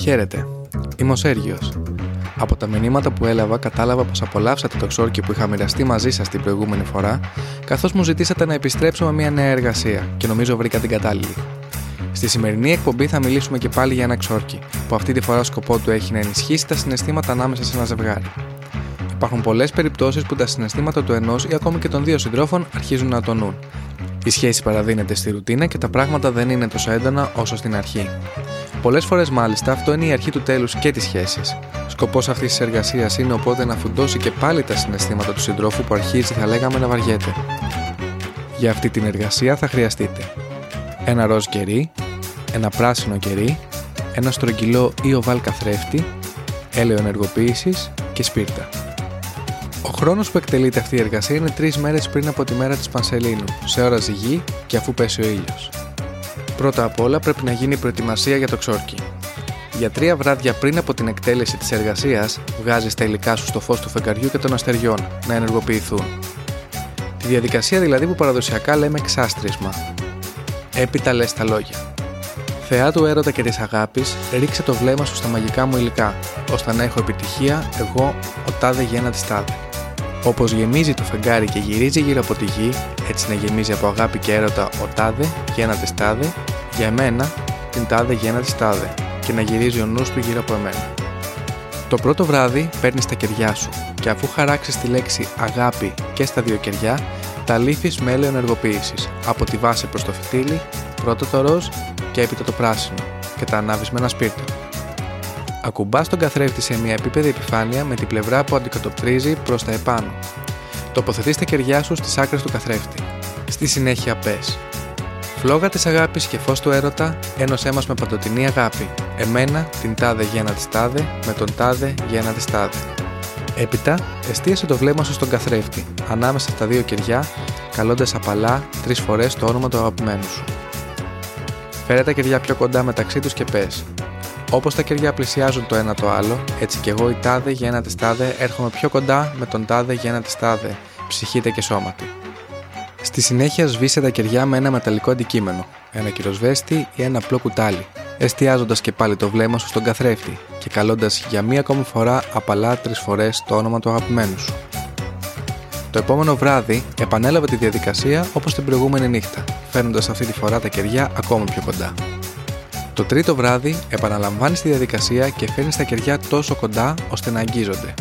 Χαίρετε, είμαι ο Σέργιος. Από τα μηνύματα που έλαβα, κατάλαβα πως απολαύσατε το ξόρκι που είχα μοιραστεί μαζί σας την προηγούμενη φορά, καθώς μου ζητήσατε να επιστρέψω με μια νέα εργασία και νομίζω βρήκα την κατάλληλη. Στη σημερινή εκπομπή θα μιλήσουμε και πάλι για ένα ξόρκι, που αυτή τη φορά σκοπό του έχει να ενισχύσει τα συναισθήματα ανάμεσα σε ένα ζευγάρι. Υπάρχουν πολλές περιπτώσεις που τα συναισθήματα του ενός ή ακόμη και των δύο συντρόφων αρχίζουν να τονούν. Η σχέση παραδίνεται στη ρουτίνα και τα πράγματα δεν είναι τόσο έντονα όσο στην αρχή. Πολλές φορές μάλιστα αυτό είναι η αρχή του τέλους και της σχέσης. Σκοπός αυτής της εργασίας είναι οπότε να φουντώσει και πάλι τα συναισθήματα του συντρόφου που αρχίζει, θα λέγαμε, να βαριέται. Για αυτή την εργασία θα χρειαστείτε ένα ροζ κερί, ένα πράσινο κερί, ένα στρογγυλό ή οβάλ καθρέφτη, έλαιο ενεργοποίησης και σπίρτα. Ο χρόνος που εκτελείται αυτή η εργασία είναι τρεις μέρες πριν από τη μέρα της Πανσελίνου, σε ώρα ζυγή και αφού πέσει ο ήλιος. Πρώτα απ' όλα πρέπει να γίνει η προετοιμασία για το ξόρκι. Για τρία βράδια πριν από την εκτέλεση της εργασίας, βγάζεις τα υλικά σου στο φως του φεγγαριού και των αστεριών να ενεργοποιηθούν. Τη διαδικασία δηλαδή που παραδοσιακά λέμε ξάστρισμα. Έπειτα λες τα λόγια. Θεά του έρωτα και της αγάπης, ρίξε το βλέμμα σου στα μαγικά μου υλικά, ώστε να έχω επιτυχία εγώ, ο τάδε γένα τη τάδε. Όπως γεμίζει το φεγγάρι και γυρίζει γύρω από τη γη, έτσι να γεμίζει από αγάπη και έρωτα ο τάδε, γένα τη τάδε, για εμένα την τάδε γένα τη τάδε, και να γυρίζει ο νους του γύρω από εμένα. Το πρώτο βράδυ παίρνεις τα κεριά σου και αφού χαράξεις τη λέξη αγάπη και στα δύο κεριά, τα λύθεις με έλαιο ενεργοποίησης από τη βάση προς το φυτίλι, πρώτο το ροζ και έπειτα το πράσινο και τα ανάβεις με ένα σπίρτο. Ακουμπά τον καθρέφτη σε μια επίπεδη επιφάνεια με την πλευρά που αντικατοπτρίζει προς τα επάνω. Τοποθετείς τα κεριά σου στις άκρες του καθρέφτη. Στη συνέχεια πες. Φλόγα της αγάπης και φως του έρωτα, ένωσέ μας με παντοτινή αγάπη. Εμένα, την τάδε γένα της τάδε, με τον τάδε γένα της τάδε. Έπειτα, εστίασε το βλέμμα σου στον καθρέφτη, ανάμεσα στα δύο κεριά, καλώντας απαλά τρεις φορές το όνομα του αγαπημένου σου. Φέρε τα κεριά πιο κοντά μεταξύ τους και πες. Όπως τα κεριά πλησιάζουν το ένα το άλλο, έτσι κι εγώ η τάδε γένα τη τάδε έρχομαι πιο κοντά με τον τάδε γένα τη τάδε, ψυχήτε και σώματι. Στη συνέχεια σβήσε τα κεριά με ένα μεταλλικό αντικείμενο, ένα κυροσβέστη ή ένα απλό κουτάλι, εστιάζοντας και πάλι το βλέμμα σου στον καθρέφτη και καλώντας για μία ακόμη φορά απαλά τρεις φορές το όνομα του αγαπημένου σου. Το επόμενο βράδυ επανέλαβε τη διαδικασία όπως την προηγούμενη νύχτα, φέρνοντας αυτή τη φορά τα κεριά ακόμα πιο κοντά. Το τρίτο βράδυ επαναλαμβάνεις τη διαδικασία και φέρνεις τα κεριά τόσο κοντά ώστε να αγγίζονται.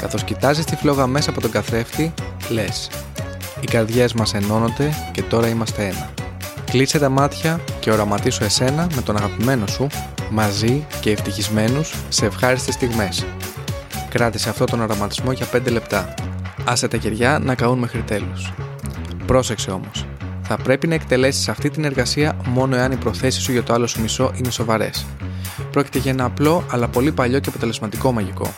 Καθώς κοιτάζεις τη φλόγα μέσα από τον καθρέφτη, λες: Οι καρδιές μας ενώνονται και τώρα είμαστε ένα. Κλείσε τα μάτια και οραματίσου εσένα με τον αγαπημένο σου, μαζί και ευτυχισμένους σε ευχάριστες στιγμές. Κράτησε αυτό τον οραματισμό για 5 λεπτά. Άσε τα κεριά να καούν μέχρι τέλου. Πρόσεξε όμως. Θα πρέπει να εκτελέσεις αυτή την εργασία μόνο εάν οι προθέσεις σου για το άλλο σου μισό είναι σοβαρές. Πρόκειται για ένα απλό αλλά πολύ παλιό και αποτελεσματικό μαγικό.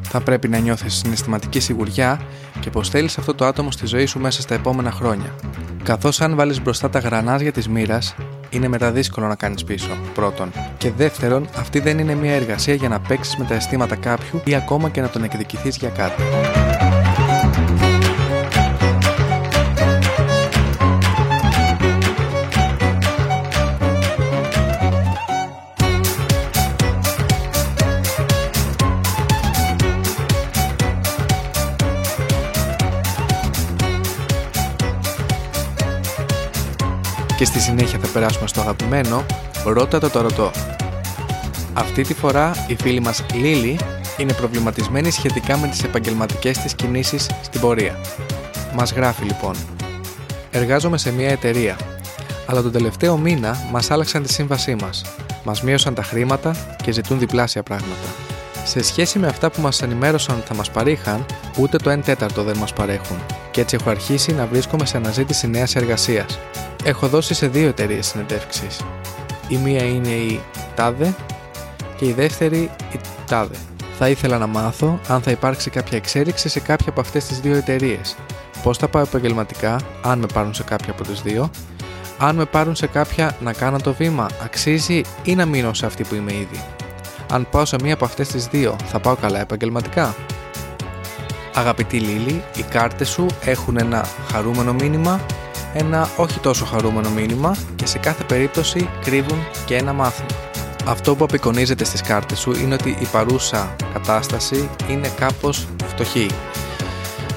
Θα πρέπει να νιώθεις συναισθηματική σιγουριά και πως θέλεις αυτό το άτομο στη ζωή σου μέσα στα επόμενα χρόνια. Καθώς αν βάλεις μπροστά τα γρανάζια της μοίρας, είναι μετά δύσκολο να κάνεις πίσω, πρώτον. Και δεύτερον, αυτή δεν είναι μια εργασία για να παίξεις με τα αισθήματα κάποιου ή ακόμα και να τον εκδικηθείς για κάτι. Και στη συνέχεια θα περάσουμε στο αγαπημένο Ρώτα το το ρωτώ. Αυτή τη φορά η φίλη μας Λίλη είναι προβληματισμένη σχετικά με τις επαγγελματικές της κινήσεις στην πορεία. Μας γράφει λοιπόν Εργάζομαι σε μια εταιρεία, αλλά τον τελευταίο μήνα μας άλλαξαν τη σύμβασή μας. Μας μείωσαν τα χρήματα και ζητούν διπλάσια πράγματα. Σε σχέση με αυτά που μας ενημέρωσαν ότι θα μας παρήχαν, ούτε το 1 τέταρτο δεν μας παρέχουν και έτσι έχω αρχίσει να βρίσκομαι σε αναζήτηση νέας εργασίας. Έχω δώσει σε δύο εταιρείες συνεντεύξεις. Η μία είναι η TADE και η δεύτερη η TADE. Θα ήθελα να μάθω αν θα υπάρξει κάποια εξέλιξη σε κάποια από αυτές τις δύο εταιρείες. Πώς θα πάω επαγγελματικά, αν με πάρουν σε κάποια από τις δύο, αν με πάρουν σε κάποια να κάνω το βήμα, αξίζει ή να μείνω σε αυτή που είμαι ήδη. Αν πάω σε μία από αυτές τις δύο, θα πάω καλά επαγγελματικά. Αγαπητή Λίλη, οι κάρτες σου έχουν ένα χαρούμενο μήνυμα ένα όχι τόσο χαρούμενο μήνυμα και σε κάθε περίπτωση κρύβουν και ένα μάθημα. Αυτό που απεικονίζεται στις κάρτες σου είναι ότι η παρούσα κατάσταση είναι κάπως φτωχή.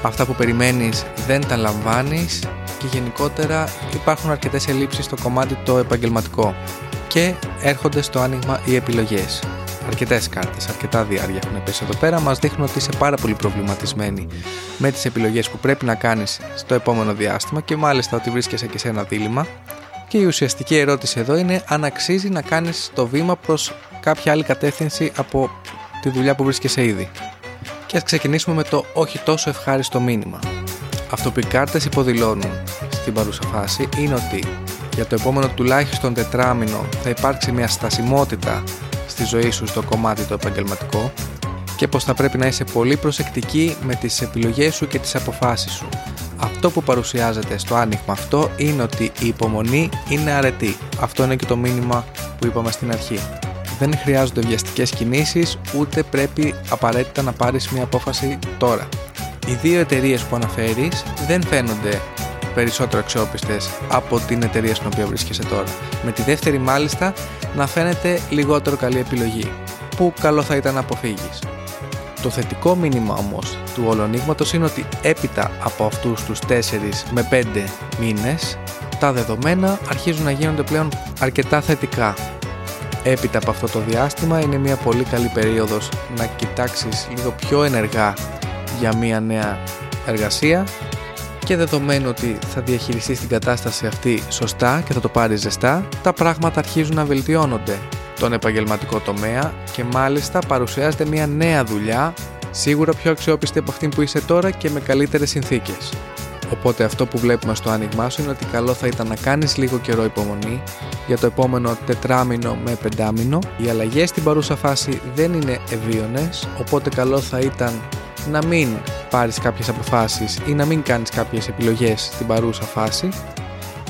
Αυτά που περιμένεις δεν τα λαμβάνεις και γενικότερα υπάρχουν αρκετές ελλείψεις στο κομμάτι το επαγγελματικό και έρχονται στο άνοιγμα οι επιλογές. Αρκετές κάρτες, αρκετά διάρκεια έχουν πέσει εδώ πέρα. Μας δείχνουν ότι είσαι πάρα πολύ προβληματισμένη με τις επιλογές που πρέπει να κάνεις στο επόμενο διάστημα και μάλιστα ότι βρίσκεσαι και σε ένα δίλημα. Και η ουσιαστική ερώτηση εδώ είναι αν αξίζει να κάνεις το βήμα προς κάποια άλλη κατεύθυνση από τη δουλειά που βρίσκεσαι ήδη. Και ας ξεκινήσουμε με το όχι τόσο ευχάριστο μήνυμα. Αυτό που οι κάρτες υποδηλώνουν στην παρούσα φάση είναι ότι για το επόμενο τουλάχιστον τετράμινο θα υπάρξει μια στασιμότητα στη ζωή σου στο κομμάτι το επαγγελματικό και πως θα πρέπει να είσαι πολύ προσεκτική με τις επιλογές σου και τις αποφάσεις σου. Αυτό που παρουσιάζεται στο άνοιγμα αυτό είναι ότι η υπομονή είναι αρετή. Αυτό είναι και το μήνυμα που είπαμε στην αρχή. Δεν χρειάζονται βιαστικές κινήσεις, ούτε πρέπει απαραίτητα να πάρεις μια απόφαση τώρα. Οι δύο εταιρείες που αναφέρεις δεν φαίνονται περισσότερο αξιόπιστες από την εταιρεία στην οποία βρίσκεσαι τώρα. Με τη δεύτερη μάλιστα να φαίνεται λιγότερο καλή επιλογή, που καλό θα ήταν να αποφύγεις; Το θετικό μήνυμα όμως του ολονίγματο είναι ότι έπειτα από αυτούς τους 4 με 5 μήνες, τα δεδομένα αρχίζουν να γίνονται πλέον αρκετά θετικά. Έπειτα από αυτό το διάστημα είναι μια πολύ καλή περίοδος να κοιτάξεις λίγο πιο ενεργά για μια νέα εργασία και δεδομένου ότι θα διαχειριστείς την κατάσταση αυτή σωστά και θα το πάρεις ζεστά, τα πράγματα αρχίζουν να βελτιώνονται τον επαγγελματικό τομέα και μάλιστα παρουσιάζεται μια νέα δουλειά, σίγουρα πιο αξιόπιστη από αυτή που είσαι τώρα και με καλύτερες συνθήκες. Οπότε αυτό που βλέπουμε στο άνοιγμά σου είναι ότι καλό θα ήταν να κάνεις λίγο καιρό υπομονή για το επόμενο τετράμινο με πεντάμινο. Οι αλλαγές στην παρούσα φάση δεν είναι ευίωνες, οπότε καλό θα ήταν να μην πάρεις κάποιες αποφάσεις ή να μην κάνεις κάποιες επιλογές στην παρούσα φάση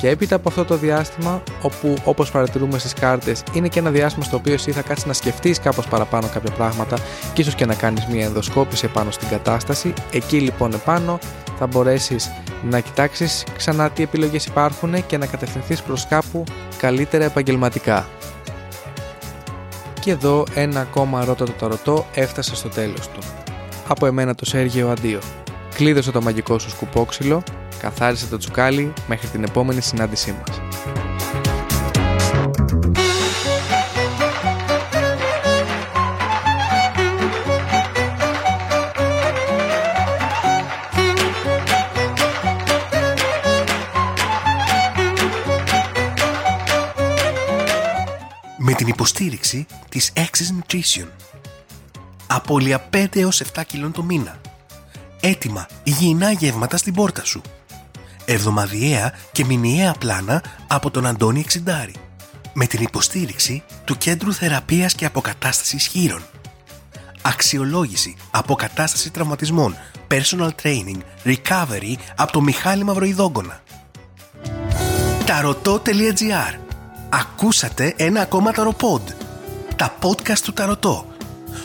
και έπειτα από αυτό το διάστημα, όπου όπως παρατηρούμε στις κάρτες είναι και ένα διάστημα στο οποίο εσύ θα κάτσεις να σκεφτείς κάπως παραπάνω κάποια πράγματα και ίσως και να κάνεις μια ενδοσκόπηση επάνω στην κατάσταση, εκεί λοιπόν επάνω θα μπορέσεις να κοιτάξεις ξανά τι επιλογές υπάρχουν και να κατευθυνθείς προς κάπου καλύτερα επαγγελματικά. Και εδώ ένα ακόμα ρότο το ταρωτό έφτασε στο τέλος του. Από εμένα το Σέργιο αντίο. Κλείδωσε το μαγικό σου σκουπόξυλο, καθάρισε το τσουκάλι μέχρι την επόμενη συνάντησή μας. Με την υποστήριξη της Access Nutrition απώλεια 5 έως 7 κιλών το μήνα. Έτοιμα υγιεινά γεύματα στην πόρτα σου. Εβδομαδιαία και μηνιαία πλάνα από τον Αντώνη Εξιντάρη. Με την υποστήριξη του Κέντρου Θεραπείας και Αποκατάστασης Χείρων. Αξιολόγηση, αποκατάσταση τραυματισμών, personal training, recovery από το Μιχάλη Μαυροϊδόγκονα. Ταρωτό.gr Ακούσατε ένα ακόμα ταροπόντ. Τα podcast του Ταρωτό